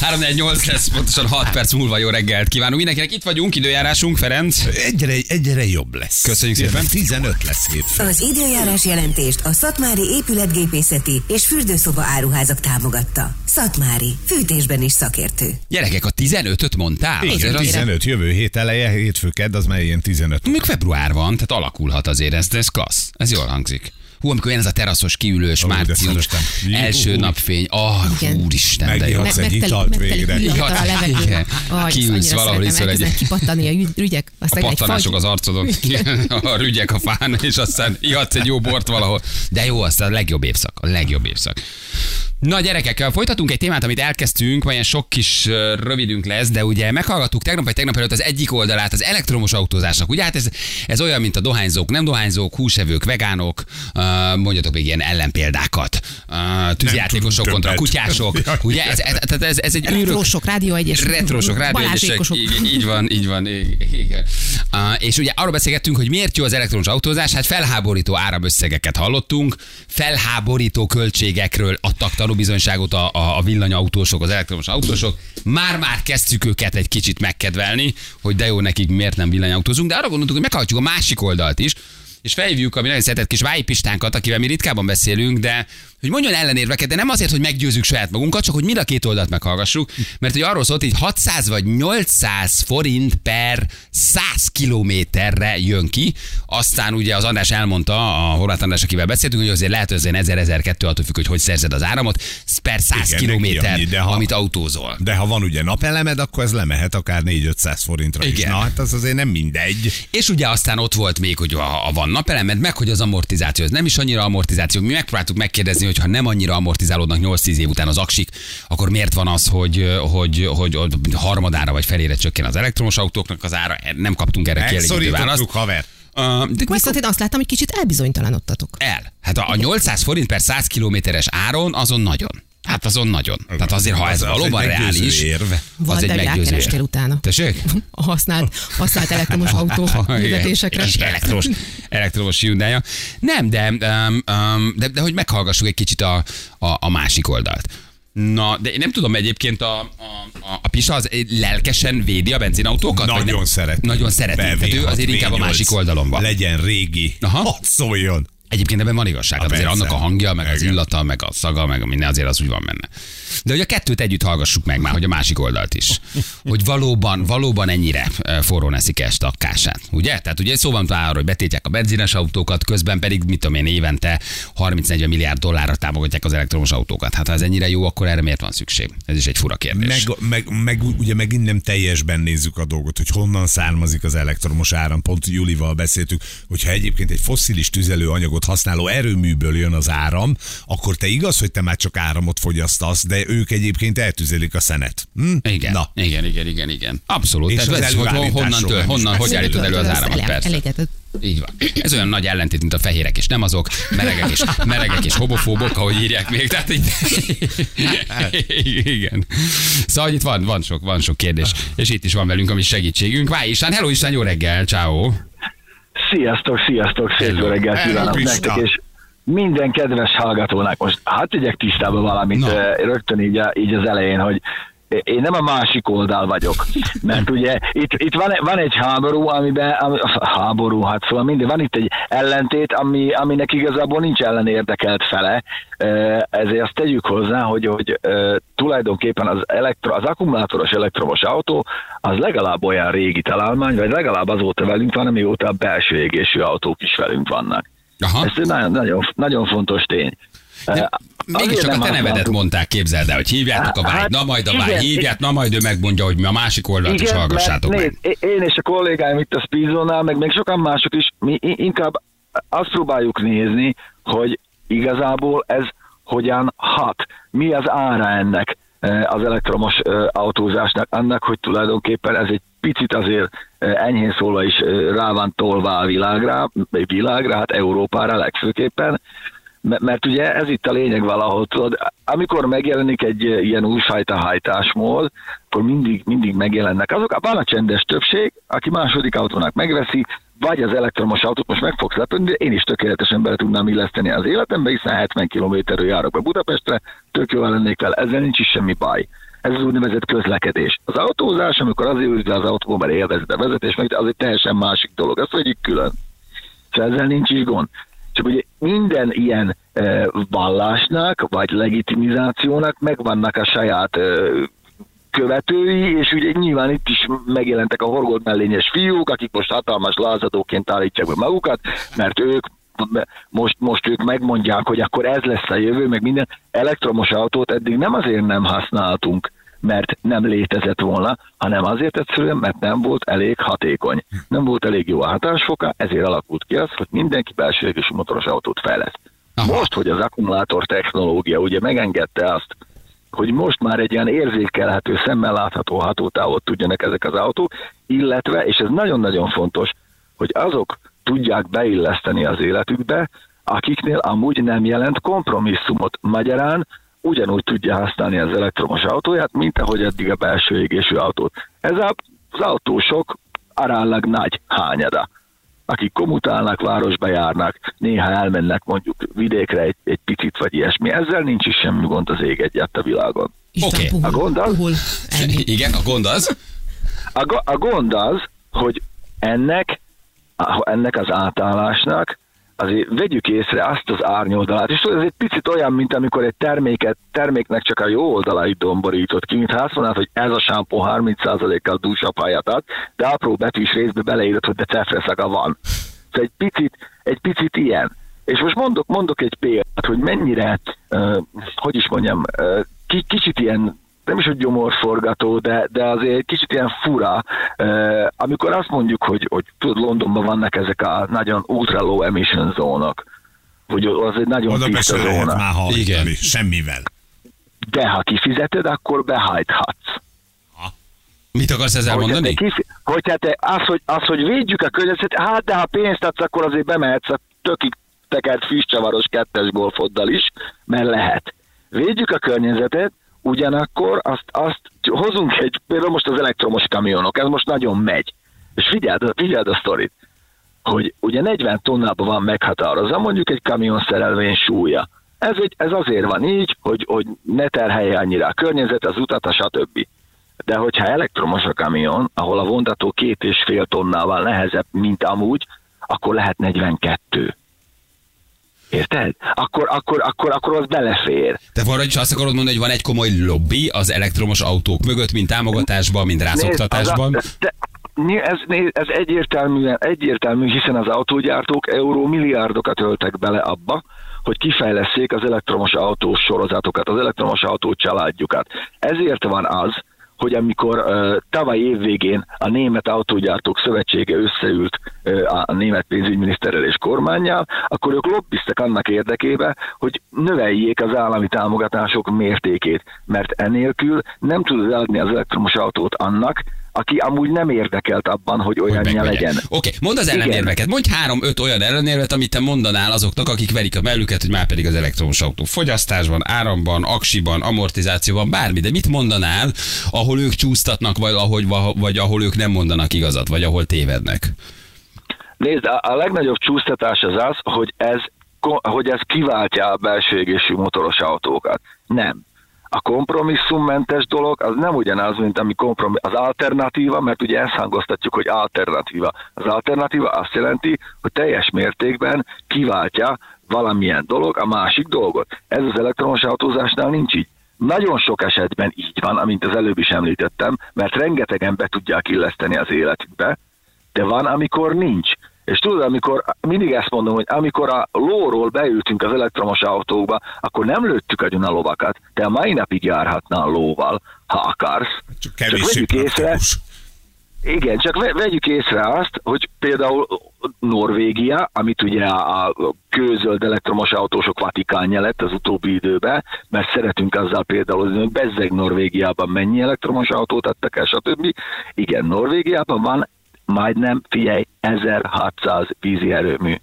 348 lesz, pontosan 6 perc múlva jó reggelt kívánunk. Mindenkinek itt vagyunk, időjárásunk, Ferenc. Egyre, egyre jobb lesz. Köszönjük szépen. 15 lesz hétfőn. Az időjárás jelentést a Szatmári épületgépészeti és fürdőszoba áruházak támogatta. Szatmári, fűtésben is szakértő. Gyerekek, a 15-öt mondtál? Igen, Azért az- 15 jövő hét eleje, hétfő kedd, az már ilyen 15. Még február van, tehát alakulhat azért ez, de ez klassz. Ez jól hangzik. Hú, amikor jön ez a teraszos kiülős de március. Jú, első ú. napfény, ah, Igen. úristen, de jó. Megihatsz egy italt végre. Ja, a levegő. igen. Aj, Kiülsz valahol, iszol egy- kipattani a ügy- rügyek. A Aztán egy pattanások az arcodon, a rügyek a fán, és aztán ihatsz egy jó bort valahol. De jó, aztán a legjobb évszak, a legjobb évszak. Na gyerekek, folytatunk egy témát, amit elkezdtünk, majd sok kis rövidünk lesz, de ugye meghallgattuk tegnap vagy tegnap előtt az egyik oldalát az elektromos autózásnak. Ugye hát ez, ez olyan, mint a dohányzók, nem dohányzók, húsevők, vegánok, ö, mondjatok még ilyen ellenpéldákat, ö, tűzjátékosok kontra kutyások. Ugye ez, ez, ez, ez, ez egy őrök, Retrósok, rádió egyes. Retrosok, rádióegyesek, így, így van, így van, igen. Uh, és ugye arról beszélgettünk, hogy miért jó az elektromos autózás, hát felháborító áramösszegeket hallottunk, felháborító költségekről adtak tanúbizonyságot a, a, a villanyautósok, az elektromos autósok. Már-már kezdtük őket egy kicsit megkedvelni, hogy de jó nekik miért nem villanyautózunk, de arra gondoltunk, hogy meghallgatjuk a másik oldalt is, és felhívjuk a mi nagyon szeretett kis vájpistánkat, akivel mi ritkában beszélünk, de hogy mondjon ellenérveket, de nem azért, hogy meggyőzzük saját magunkat, csak hogy mind a két oldalt meghallgassuk, mert hogy arról szólt, hogy 600 vagy 800 forint per 100 kilométerre jön ki. Aztán ugye az András elmondta, a Horváth András, akivel beszéltünk, hogy azért lehet, hogy azért 1000 1002 attól függ, hogy hogy szerzed az áramot, per 100 Igen, kilométer, annyi, de ha- amit autózol. De ha van ugye napelemed, akkor ez lemehet akár 4-500 forintra is. Igen. Na hát az azért nem mindegy. És ugye aztán ott volt még, hogy a, a van napelemed, meg hogy az amortizáció, ez nem is annyira amortizáció. Mi megpróbáltuk megkérdezni, hogy ha nem annyira amortizálódnak 8-10 év után az aksik, akkor miért van az, hogy, hogy, hogy, hogy harmadára vagy felére csökken az elektromos autóknak az ára? Nem kaptunk erre kielégítő választ. Haver. Uh, de Viszont én azt láttam, hogy kicsit elbizonytalanodtatok. el. Hát a, a 800 forint per 100 kilométeres áron azon nagyon. Hát azon nagyon. Tehát azért, ha ez Az- valóban egy reális, érv. az egy meggyőző érv. utána. Tessék? A használt, használt elektromos autó Igen. hirdetésekre. És elektromos, elektromos hyundai Nem, de, um, um, de, de hogy meghallgassuk egy kicsit a, a, a másik oldalt. Na, de én nem tudom egyébként a, a, a, Pisa az lelkesen védi a benzinautókat? Nagyon szeret. Nagyon szereti. Tehát ő azért inkább a másik oldalon van. Legyen régi. Aha. Hadd szóljon. Egyébként ebben van igazság, Ha, azért persze. annak a hangja, meg az illata, meg a szaga, meg a minden, azért az úgy van benne. De hogy a kettőt együtt hallgassuk meg már, hogy a másik oldalt is. Hogy valóban, valóban ennyire eh, forró eszik este a kását. Ugye? Tehát ugye szó van arról, hogy betétják a benzines autókat, közben pedig, mit tudom én, évente 30-40 milliárd dollárra támogatják az elektromos autókat. Hát ha ez ennyire jó, akkor erre miért van szükség? Ez is egy fura kérdés. Meg, meg, meg, ugye megint nem teljesben nézzük a dolgot, hogy honnan származik az elektromos áram. Pont Julival beszéltük, hogyha egyébként egy fosszilis tüzelőanyagot használó erőműből jön az áram, akkor te igaz, hogy te már csak áramot fogyasztasz, de ők egyébként eltüzelik a szenet. Hm? Igen, Na, igen, igen, igen, igen. Abszolút. És Tehát az ez, hogy hon- honnan, től, honnan, hogy állítod elő az áramot, persze. Elégetett. Így van. Ez olyan nagy ellentét, mint a fehérek, és nem azok, melegek és, melegek és hobofóbok, ahogy írják még. Tehát így... Igen. Szóval itt van, van, sok, van sok kérdés, és itt is van velünk a mi segítségünk. Váj István, hello István, jó reggel, ciao. Sziasztok, sziasztok, szép jó reggelt kívánok nektek, és minden kedves hallgatónak most hát tegyek tisztába valamit eh, rögtön így, a- így az elején, hogy én nem a másik oldal vagyok, mert ugye itt, itt van, van egy háború, amiben, ami, háború, hát szóval minden, van itt egy ellentét, ami, aminek igazából nincs ellen érdekelt fele, ezért azt tegyük hozzá, hogy, hogy tulajdonképpen az, elektro, az akkumulátoros elektromos autó az legalább olyan régi találmány, vagy legalább azóta velünk van, amióta a belső égésű autók is velünk vannak. Aha. Ez egy nagyon, nagyon, nagyon fontos tény. De Eh, mégis csak a te nevedet mondták, képzeld el, hogy hívjátok a vágy, Hát, na majd a vágy igen, hívját, na majd ő megmondja, hogy mi a másik oldalt is hallgassátok mert meg. nézd, én és a kollégáim itt a Spizonnál, meg még sokan mások is, mi inkább azt próbáljuk nézni, hogy igazából ez hogyan hat, mi az ára ennek eh, az elektromos eh, autózásnak, annak, hogy tulajdonképpen ez egy picit azért enyhén szólva is rá van tolva a világra, világra, hát Európára legfőképpen, mert, ugye ez itt a lényeg valahol, tudod, amikor megjelenik egy eh, ilyen újfajta hajtásmód, akkor mindig, mindig megjelennek azok, van a csendes többség, aki második autónak megveszi, vagy az elektromos autót most meg fogsz lepődni, én is tökéletesen bele tudnám illeszteni az életembe, hiszen 70 kilométerről járok be Budapestre, tök jól lennék vele, ezzel nincs is semmi baj. Ez az úgynevezett közlekedés. Az autózás, amikor azért ülsz az autóba, mert élvezed a vezetés, meg az egy teljesen másik dolog. Ezt vegyük külön. Szóval ezzel nincs is gond. Csak ugye minden ilyen vallásnak, vagy legitimizációnak megvannak a saját követői, és ugye nyilván itt is megjelentek a horgolt mellényes fiúk, akik most hatalmas lázadóként állítják be magukat, mert ők most, most ők megmondják, hogy akkor ez lesz a jövő, meg minden. Elektromos autót eddig nem azért nem használtunk, mert nem létezett volna, hanem azért egyszerűen, mert nem volt elég hatékony. Nem volt elég jó hatásfoka, ezért alakult ki az, hogy mindenki belső égésű motoros autót fejleszt. Aha. Most, hogy az akkumulátor technológia ugye megengedte azt, hogy most már egy ilyen érzékelhető, szemmel látható hatótávot tudjanak ezek az autók, illetve, és ez nagyon-nagyon fontos, hogy azok tudják beilleszteni az életükbe, akiknél amúgy nem jelent kompromisszumot. Magyarán ugyanúgy tudja használni az elektromos autóját, mint ahogy eddig a belső égésű autót. Ez az autósok aránylag nagy hányada akik komutálnak, városba járnak, néha elmennek mondjuk vidékre egy, egy picit vagy ilyesmi. Ezzel nincs is semmi gond az ég egyet a világon. Oké. puhul, A gond az- puhul. Igen, a gond az. A, a gond az, hogy ennek, ennek az átállásnak azért vegyük észre azt az árnyoldalát, és ez egy picit olyan, mint amikor egy terméket, terméknek csak a jó oldalait domborított ki, mint mondanád, hogy ez a sámpó 30%-kal dúsabb hajat ad, de apró betűs részbe beleírod, hogy de cefreszaga van. Szóval egy picit, egy picit ilyen. És most mondok, mondok egy példát, hogy mennyire, uh, hogy is mondjam, uh, ki, kicsit ilyen nem is, hogy gyomorforgató, de, de azért egy kicsit ilyen fura, uh, amikor azt mondjuk, hogy, hogy tudod, Londonban vannak ezek a nagyon ultra low emission zónok, hogy az egy nagyon Oda tiszta zóna. már Igen. semmivel. De ha kifizeted, akkor behajthatsz. Mit akarsz ezzel Hogyha mondani? te kifi- hogyha te az, hogy, az, hogy védjük a környezetet, hát de ha pénzt adsz, akkor azért bemehetsz a tökig tekert füstcsavaros kettes golfoddal is, mert lehet. Védjük a környezetet, ugyanakkor azt, azt hozunk egy, például most az elektromos kamionok, ez most nagyon megy. És figyeld, figyeld a sztorit, hogy ugye 40 tonnában van meghatározva mondjuk egy kamion szerelvény súlya. Ez, egy, ez azért van így, hogy, hogy ne terhelje annyira a környezet, az utat, a stb. De hogyha elektromos a kamion, ahol a vontató két és fél tonnával nehezebb, mint amúgy, akkor lehet 42. Akkor, az belefér. Te valahogy azt akarod mondani, hogy van egy komoly lobby az elektromos autók mögött, mind támogatásban, mind rászoktatásban. Nézd, az a- de- Né- Ez, ez egyértelműen, egyértelmű, hiszen az autógyártók euró milliárdokat öltek bele abba, hogy kifejleszék az elektromos autós sorozatokat, az elektromos autó családjukat. Ezért van az, hogy amikor uh, tavaly év végén a Német Autógyártók Szövetsége összeült uh, a, német pénzügyminiszterrel és kormányjal, akkor ők lobbiztak annak érdekébe, hogy növeljék az állami támogatások mértékét, mert enélkül nem tudod eladni az elektromos autót annak, aki amúgy nem érdekelt abban, hogy hogy olyanja megvegye. legyen. Oké, mondd az ellenérveket. Mondj három-öt olyan ellenérvet, amit te mondanál azoknak, akik verik a mellüket, hogy már pedig az elektromos autó fogyasztásban, áramban, aksiban, amortizációban, bármi. De mit mondanál, ahol ők csúsztatnak, vagy, ahogy, vagy ahol ők nem mondanak igazat, vagy ahol tévednek? Nézd, a, legnagyobb csúsztatás az az, hogy ez, hogy ez kiváltja a belső égésű motoros autókat. Nem. A kompromisszummentes dolog az nem ugyanaz, mint ami kompromiss, az alternatíva, mert ugye ezt hangoztatjuk, hogy alternatíva. Az alternatíva azt jelenti, hogy teljes mértékben kiváltja valamilyen dolog a másik dolgot. Ez az elektromos autózásnál nincs így. Nagyon sok esetben így van, amint az előbb is említettem, mert rengetegen be tudják illeszteni az életükbe, de van, amikor nincs. És tudod, amikor, mindig ezt mondom, hogy amikor a lóról beültünk az elektromos autókba, akkor nem lőttük agyon a lovakat, de a mai napig járhatnál lóval, ha akarsz. Csak kevéssé vegyük észre, igen, csak ve- vegyük észre azt, hogy például Norvégia, amit ugye a a kőzöld elektromos autósok vatikánja lett az utóbbi időben, mert szeretünk azzal például, hogy bezzeg Norvégiában mennyi elektromos autót adtak el, stb. Igen, Norvégiában van majdnem, figyelj, 1600 vízi erőmű.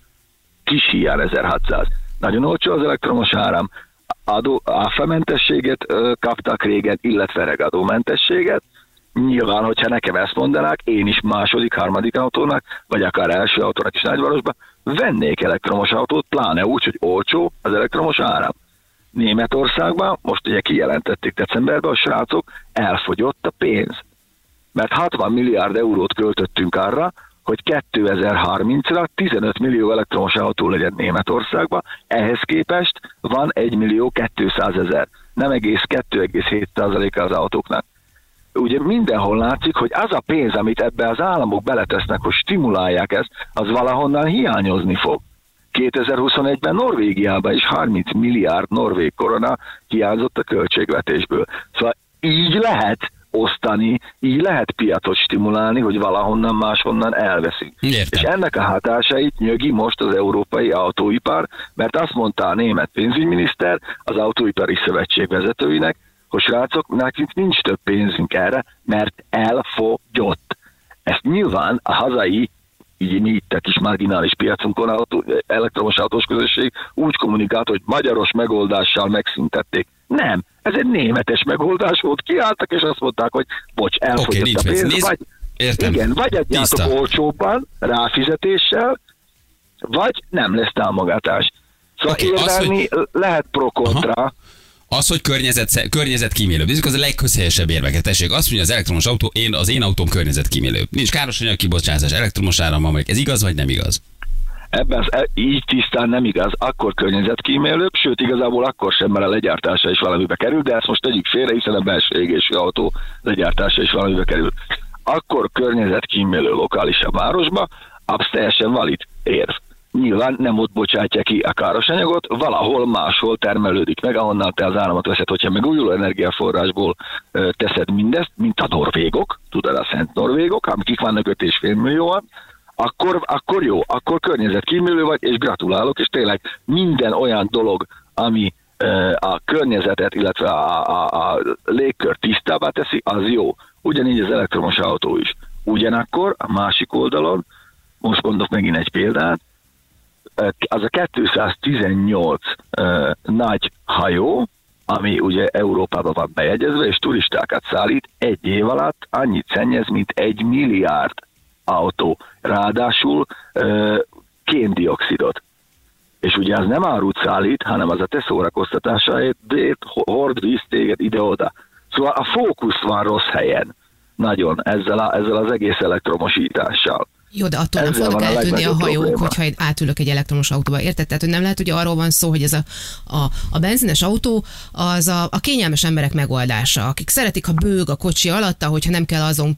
Kis hiány 1600. Nagyon olcsó az elektromos áram, adó, áfamentességet ö, kaptak régen, illetve regadómentességet. Nyilván, hogyha nekem ezt mondanák, én is második, harmadik autónak, vagy akár első autónak is nagyvárosba, vennék elektromos autót, pláne úgy, hogy olcsó az elektromos áram. Németországban, most ugye kijelentették decemberben, a srácok, elfogyott a pénz. Mert 60 milliárd eurót költöttünk arra, hogy 2030-ra 15 millió elektromos autó legyen Németországban, ehhez képest van 1 millió 200 ezer, nem egész 2,7 az autóknak. Ugye mindenhol látszik, hogy az a pénz, amit ebbe az államok beletesznek, hogy stimulálják ezt, az valahonnan hiányozni fog. 2021-ben Norvégiában is 30 milliárd norvég korona hiányzott a költségvetésből. Szóval így lehet osztani, így lehet piacot stimulálni, hogy valahonnan máshonnan elveszünk. Értem. És ennek a hatásait nyögi most az európai autóipar, mert azt mondta a német pénzügyminiszter az autóipari szövetség vezetőinek, hogy srácok, nekünk nincs több pénzünk erre, mert elfogyott. Ezt nyilván a hazai így mi itt a kis marginális piacunkon autó, elektromos autós közösség úgy kommunikált, hogy magyaros megoldással megszüntették. Nem, ez egy németes megoldás volt, kiálltak és azt mondták, hogy bocs, elfogyott nincs a pénz. Nézd, vagy, értem. igen, vagy adjátok olcsóbban, ráfizetéssel, vagy nem lesz támogatás. Szóval okay, érvelni lehet pro-kontra, Az, hogy környezet, környezetkímélő. Nézzük az a legközhelyesebb érveket. Tessék, azt mondja az elektromos autó, én, az én autóm környezetkímélő. Nincs káros anyag kibocsátás, elektromos áram van, ez igaz vagy nem igaz? Ebben az, e- így tisztán nem igaz, akkor környezetkímélőbb, sőt igazából akkor sem, mert a legyártása is valamibe kerül, de ezt most tegyük félre, hiszen a belső égésű autó legyártása is valamibe kerül. Akkor környezetkímélő lokális a városba, absz teljesen valid érv. Nyilván nem ott bocsátja ki a káros anyagot, valahol máshol termelődik meg, ahonnan te az áramot veszed, hogyha megújuló energiaforrásból teszed mindezt, mint a norvégok, tudod, a szent norvégok, akik vannak 5,5 millióan, akkor, akkor jó, akkor környezetkímélő vagy, és gratulálok, és tényleg minden olyan dolog, ami a környezetet, illetve a, a, a légkör tisztábbá teszi, az jó. Ugyanígy az elektromos autó is. Ugyanakkor a másik oldalon, most mondok megint egy példát, az a 218 ö, nagy hajó, ami ugye Európában van bejegyezve, és turistákat szállít, egy év alatt annyit szennyez, mint egy milliárd autó. Ráadásul kéndioxidot. És ugye az nem árut szállít, hanem az a te szórakoztatásaért hord víz téged ide-oda. Szóval a fókusz van rossz helyen. Nagyon, ezzel, a, ezzel az egész elektromosítással. Jó, de attól nem Ezzel fognak van a eltűnni a legnagyobb hajók, probléma. hogyha átülök egy elektromos autóba. Érted? Tehát, hogy nem lehet, hogy arról van szó, hogy ez a, a, a benzines autó az a, a kényelmes emberek megoldása, akik szeretik, ha bőg a kocsi alatta, hogyha nem kell azon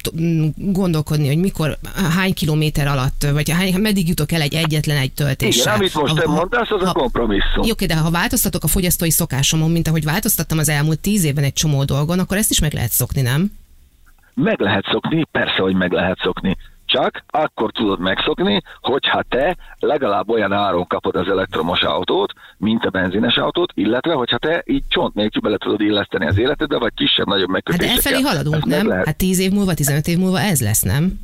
gondolkodni, hogy mikor, hány kilométer alatt, vagy hány, meddig jutok el egy egyetlen egy töltéssel. Igen, amit most te Ha- mondasz, az a ha- kompromisszum. Jó, de ha változtatok a fogyasztói szokásomon, mint ahogy változtattam az elmúlt tíz évben egy csomó dolgon, akkor ezt is meg lehet szokni, nem? Meg lehet szokni, persze, hogy meg lehet szokni. Csak akkor tudod megszokni, hogyha te legalább olyan áron kapod az elektromos autót, mint a benzines autót, illetve hogyha te így csont nélkül bele tudod illeszteni az életedbe, vagy kisebb-nagyobb Hát de megkötésekkel. elfelé haladunk, nem? Lehet. Hát 10 év múlva, 15 év múlva ez lesz, nem?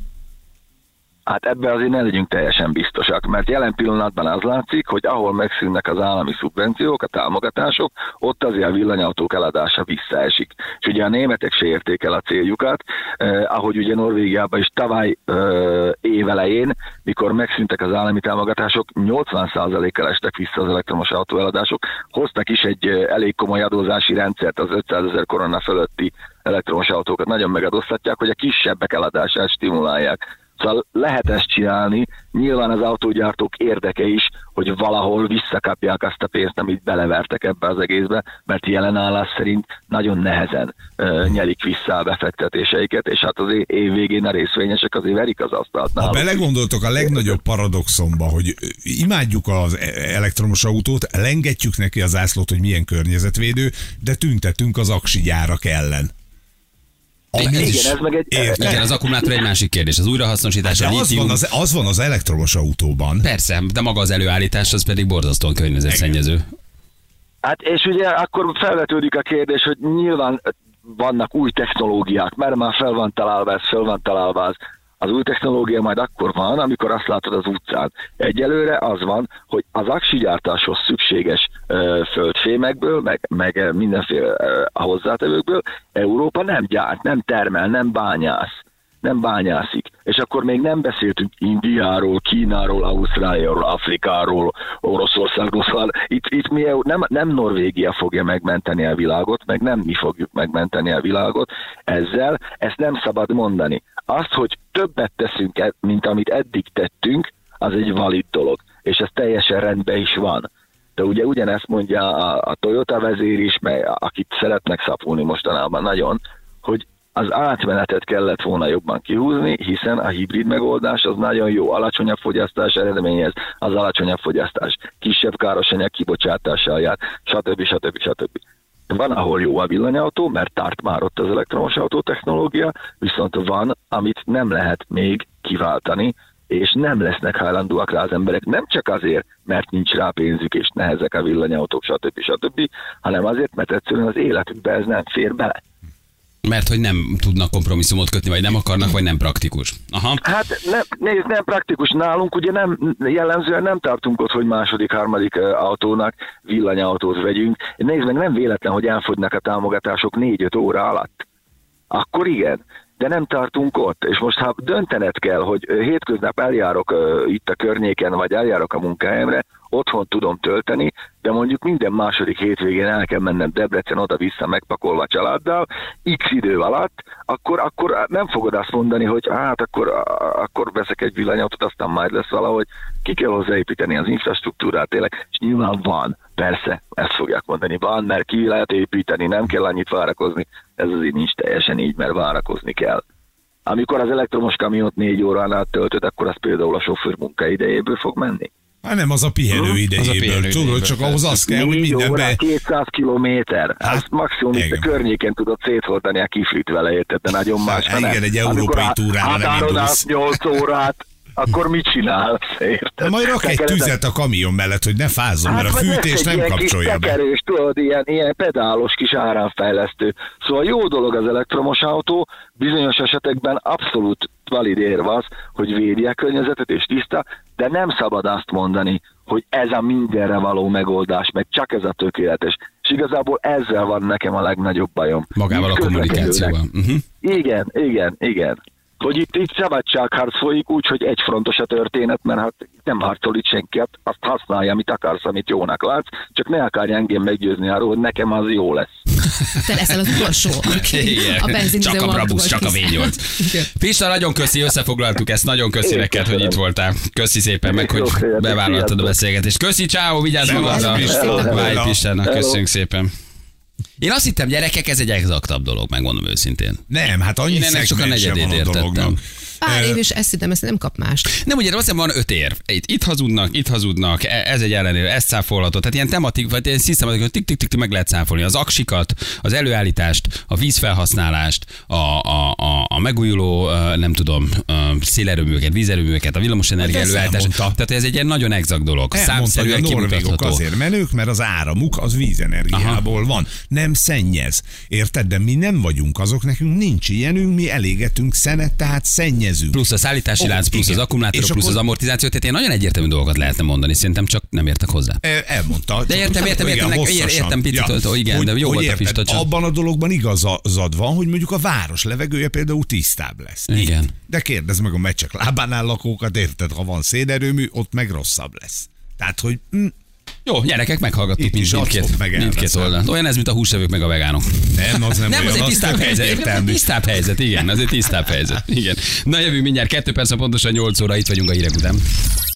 Hát ebbe azért ne legyünk teljesen biztosak, mert jelen pillanatban az látszik, hogy ahol megszűnnek az állami szubvenciók, a támogatások, ott azért a villanyautók eladása visszaesik. És ugye a németek se érték el a céljukat, eh, ahogy ugye Norvégiában is tavaly eh, évelején, mikor megszűntek az állami támogatások, 80%-kal estek vissza az elektromos autóeladások, hoztak is egy eh, elég komoly adózási rendszert az 500 ezer korona fölötti elektromos autókat nagyon megadóztatják, hogy a kisebbek eladását stimulálják. Szóval lehet ezt csinálni, nyilván az autógyártók érdeke is, hogy valahol visszakapják azt a pénzt, amit belevertek ebbe az egészbe, mert jelen állás szerint nagyon nehezen ö, nyelik vissza a befektetéseiket, és hát az év végén a részvényesek azért verik az asztalt Ha belegondoltok a legnagyobb paradoxomba, hogy imádjuk az e- elektromos autót, lengetjük neki az zászlót, hogy milyen környezetvédő, de tüntetünk az aksi gyárak ellen. Ez Igen, is- ez meg egy... Érted? Igen, az akkumulátor egy másik kérdés. Az újrahasznosítás, De a az van az, az van az elektromos autóban. Persze, de maga az előállítás az pedig borzasztóan környezetszennyező. Hát és ugye akkor felvetődik a kérdés, hogy nyilván vannak új technológiák, mert már fel van találva ez, fel van találva az. Az új technológia majd akkor van, amikor azt látod az utcán. Egyelőre az van, hogy az aksigyártáshoz szükséges ö, földfémekből, meg, meg mindenféle ö, hozzátevőkből Európa nem gyárt, nem termel, nem bányász. nem bányászik. És akkor még nem beszéltünk Indiáról, Kínáról, Ausztráliáról, Afrikáról, Oroszországról, szóval itt, itt mi, nem, nem Norvégia fogja megmenteni a világot, meg nem mi fogjuk megmenteni a világot ezzel, ezt nem szabad mondani. Azt, hogy többet teszünk, e- mint amit eddig tettünk, az egy valid dolog, és ez teljesen rendben is van. De ugye ugyanezt mondja a, a Toyota vezér is, mely, akit szeretnek szapulni mostanában nagyon, hogy az átmenetet kellett volna jobban kihúzni, hiszen a hibrid megoldás az nagyon jó, alacsonyabb fogyasztás eredményez, az alacsonyabb fogyasztás, kisebb károsanyag kibocsátással jár, stb. stb. stb. Van, ahol jó a villanyautó, mert tart már ott az elektromos autó technológia, viszont van, amit nem lehet még kiváltani, és nem lesznek hajlandóak rá az emberek, nem csak azért, mert nincs rá pénzük, és nehezek a villanyautók, stb. stb., hanem azért, mert egyszerűen az életükbe ez nem fér bele. Mert hogy nem tudnak kompromisszumot kötni, vagy nem akarnak, vagy nem praktikus. Aha. Hát nem, nézd, nem praktikus nálunk, ugye nem, jellemzően nem tartunk ott, hogy második, harmadik autónak villanyautót vegyünk. Nézd meg, nem véletlen, hogy elfogynak a támogatások 4-5 óra alatt. Akkor igen, de nem tartunk ott. És most ha döntened kell, hogy hétköznap eljárok itt a környéken, vagy eljárok a munkahelyemre, otthon tudom tölteni, de mondjuk minden második hétvégén el kell mennem Debrecen oda-vissza megpakolva családdal, x idő alatt, akkor, akkor nem fogod azt mondani, hogy hát akkor, akkor veszek egy villanyautót, aztán majd lesz valahogy, ki kell hozzáépíteni az infrastruktúrát tényleg, és nyilván van, persze, ezt fogják mondani, van, mert ki lehet építeni, nem kell annyit várakozni, ez azért nincs teljesen így, mert várakozni kell. Amikor az elektromos kamiont négy órán át töltöd, akkor az például a sofőr munkaidejéből fog menni. Hát nem az a pihenő Az a idejéből, pihenő tudod, idejéből, csak ahhoz az kell, hogy Négy óra, mindenbe... 200 kilométer. Hát, Hát, maximum itt a igen. környéken tudod széthordani a kiflit vele, érted, de nagyon más. Hát, igen, egy európai Amikor túrára nem átáron indulsz. át 8 órát, akkor mit csinálsz, érted? Majd rak egy tüzet a kamion mellett, hogy ne fázzon, mert a fűtés nem kapcsolja be. tekerős, tudod, ilyen, ilyen pedálos kis áramfejlesztő. Szóval jó dolog az elektromos autó, bizonyos esetekben abszolút valid érv az, hogy védi a környezetet és tiszta, de nem szabad azt mondani, hogy ez a mindenre való megoldás, meg csak ez a tökéletes. És igazából ezzel van nekem a legnagyobb bajom. Magával a kommunikációval. Uh-huh. Igen, igen, igen. Hogy itt, itt szabadságharc folyik úgy, hogy egyfrontos a történet, mert hát nem harcol itt senki, hát azt használja, amit akarsz, amit jónak látsz, csak ne akarj engem meggyőzni arról, hogy nekem az jó lesz. Te leszel az utolsó, a Csak a Brabus, csak a kész. V8. Igen. Pista, nagyon köszi, összefoglaltuk ezt, nagyon köszi Én neked, hogy itt voltál. Köszi szépen meg, hogy bevállaltad a beszélgetést. Köszi, ciao, vigyázz magadra. Pista. Hello. Pistának, Hello. köszönjük szépen. Én azt hittem, gyerekek, ez egy exaktabb dolog, megmondom őszintén. Nem, hát annyi Én ennek csak a negyedét értettem. dolognak. Pár év, és ezt hittem, ezt nem kap mást. Nem, ugye azt hiszem van öt érv. Itt, itt hazudnak, itt hazudnak, e- ez egy ellenérv, ezt cáfolható. Tehát ilyen tematik, vagy ilyen szisztematikus, tik tik tik tik meg lehet cáfolni. Az aksikat, az előállítást, a vízfelhasználást, a, a, a, a megújuló, nem tudom, ö, szélerőműveket, vízerőműveket, a villamosenergia Hát előállítást. Tehát ez egy ilyen nagyon exakt dolog. Hogy Számszerűen norvégok kimutatható. azért menők, mert az áramuk az vízenergiából van. Nem szennyez. Érted? De mi nem vagyunk azok, nekünk nincs ilyenünk, mi elégetünk szenet, tehát szennyezünk. Plusz a szállítási Ó, lánc, plusz igen. az akkumulátorok, És plusz akkor- az amortizáció, tehát ilyen nagyon egyértelmű dolgokat lehetne mondani, szerintem csak nem értek hozzá. Elmondta. De értem, értem, igen, értem, nek- hosszasan. értem picit, hogy igen, de jó volt a érted, Pista, csak- Abban a dologban igazad van, hogy mondjuk a város levegője például tisztább lesz. Igen. De kérdezd meg a meccsek lábánál lakókat, érted, ha van szénerőmű, ott meg rosszabb lesz. Tehát, hogy hm, Jó, gyerekek, meghallgattuk Itt mind, mindkét, meg mindkét oldalt. Olyan ez, mint a húsevők meg a vegánok. nem, az nem, Nem, olyan, az egy tisztább helyzet. egyértelmű. Tisztább helyzet, igen, az egy tisztább helyzet. Igen. Na jövünk mindjárt, kettő perc, pontosan 8 óra, itt vagyunk a hírek után.